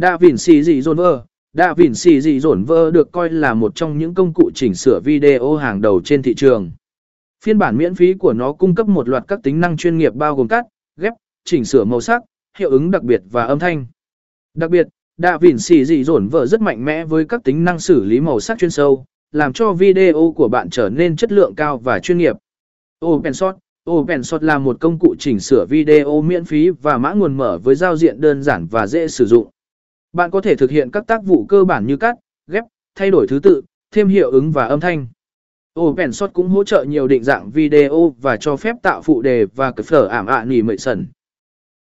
Đa Vịn Xì Dị Dồn Vơ đa Vịn Xì Dị Dồn Vơ được coi là một trong những công cụ chỉnh sửa video hàng đầu trên thị trường. Phiên bản miễn phí của nó cung cấp một loạt các tính năng chuyên nghiệp bao gồm cắt, ghép, chỉnh sửa màu sắc, hiệu ứng đặc biệt và âm thanh. Đặc biệt, đa Vịn Xì Dị Dồn Vơ rất mạnh mẽ với các tính năng xử lý màu sắc chuyên sâu, làm cho video của bạn trở nên chất lượng cao và chuyên nghiệp. OpenShot OpenShot là một công cụ chỉnh sửa video miễn phí và mã nguồn mở với giao diện đơn giản và dễ sử dụng. Bạn có thể thực hiện các tác vụ cơ bản như cắt, ghép, thay đổi thứ tự, thêm hiệu ứng và âm thanh. OpenShot cũng hỗ trợ nhiều định dạng video và cho phép tạo phụ đề và cơ sở ảm ạ nỉ mệ sần.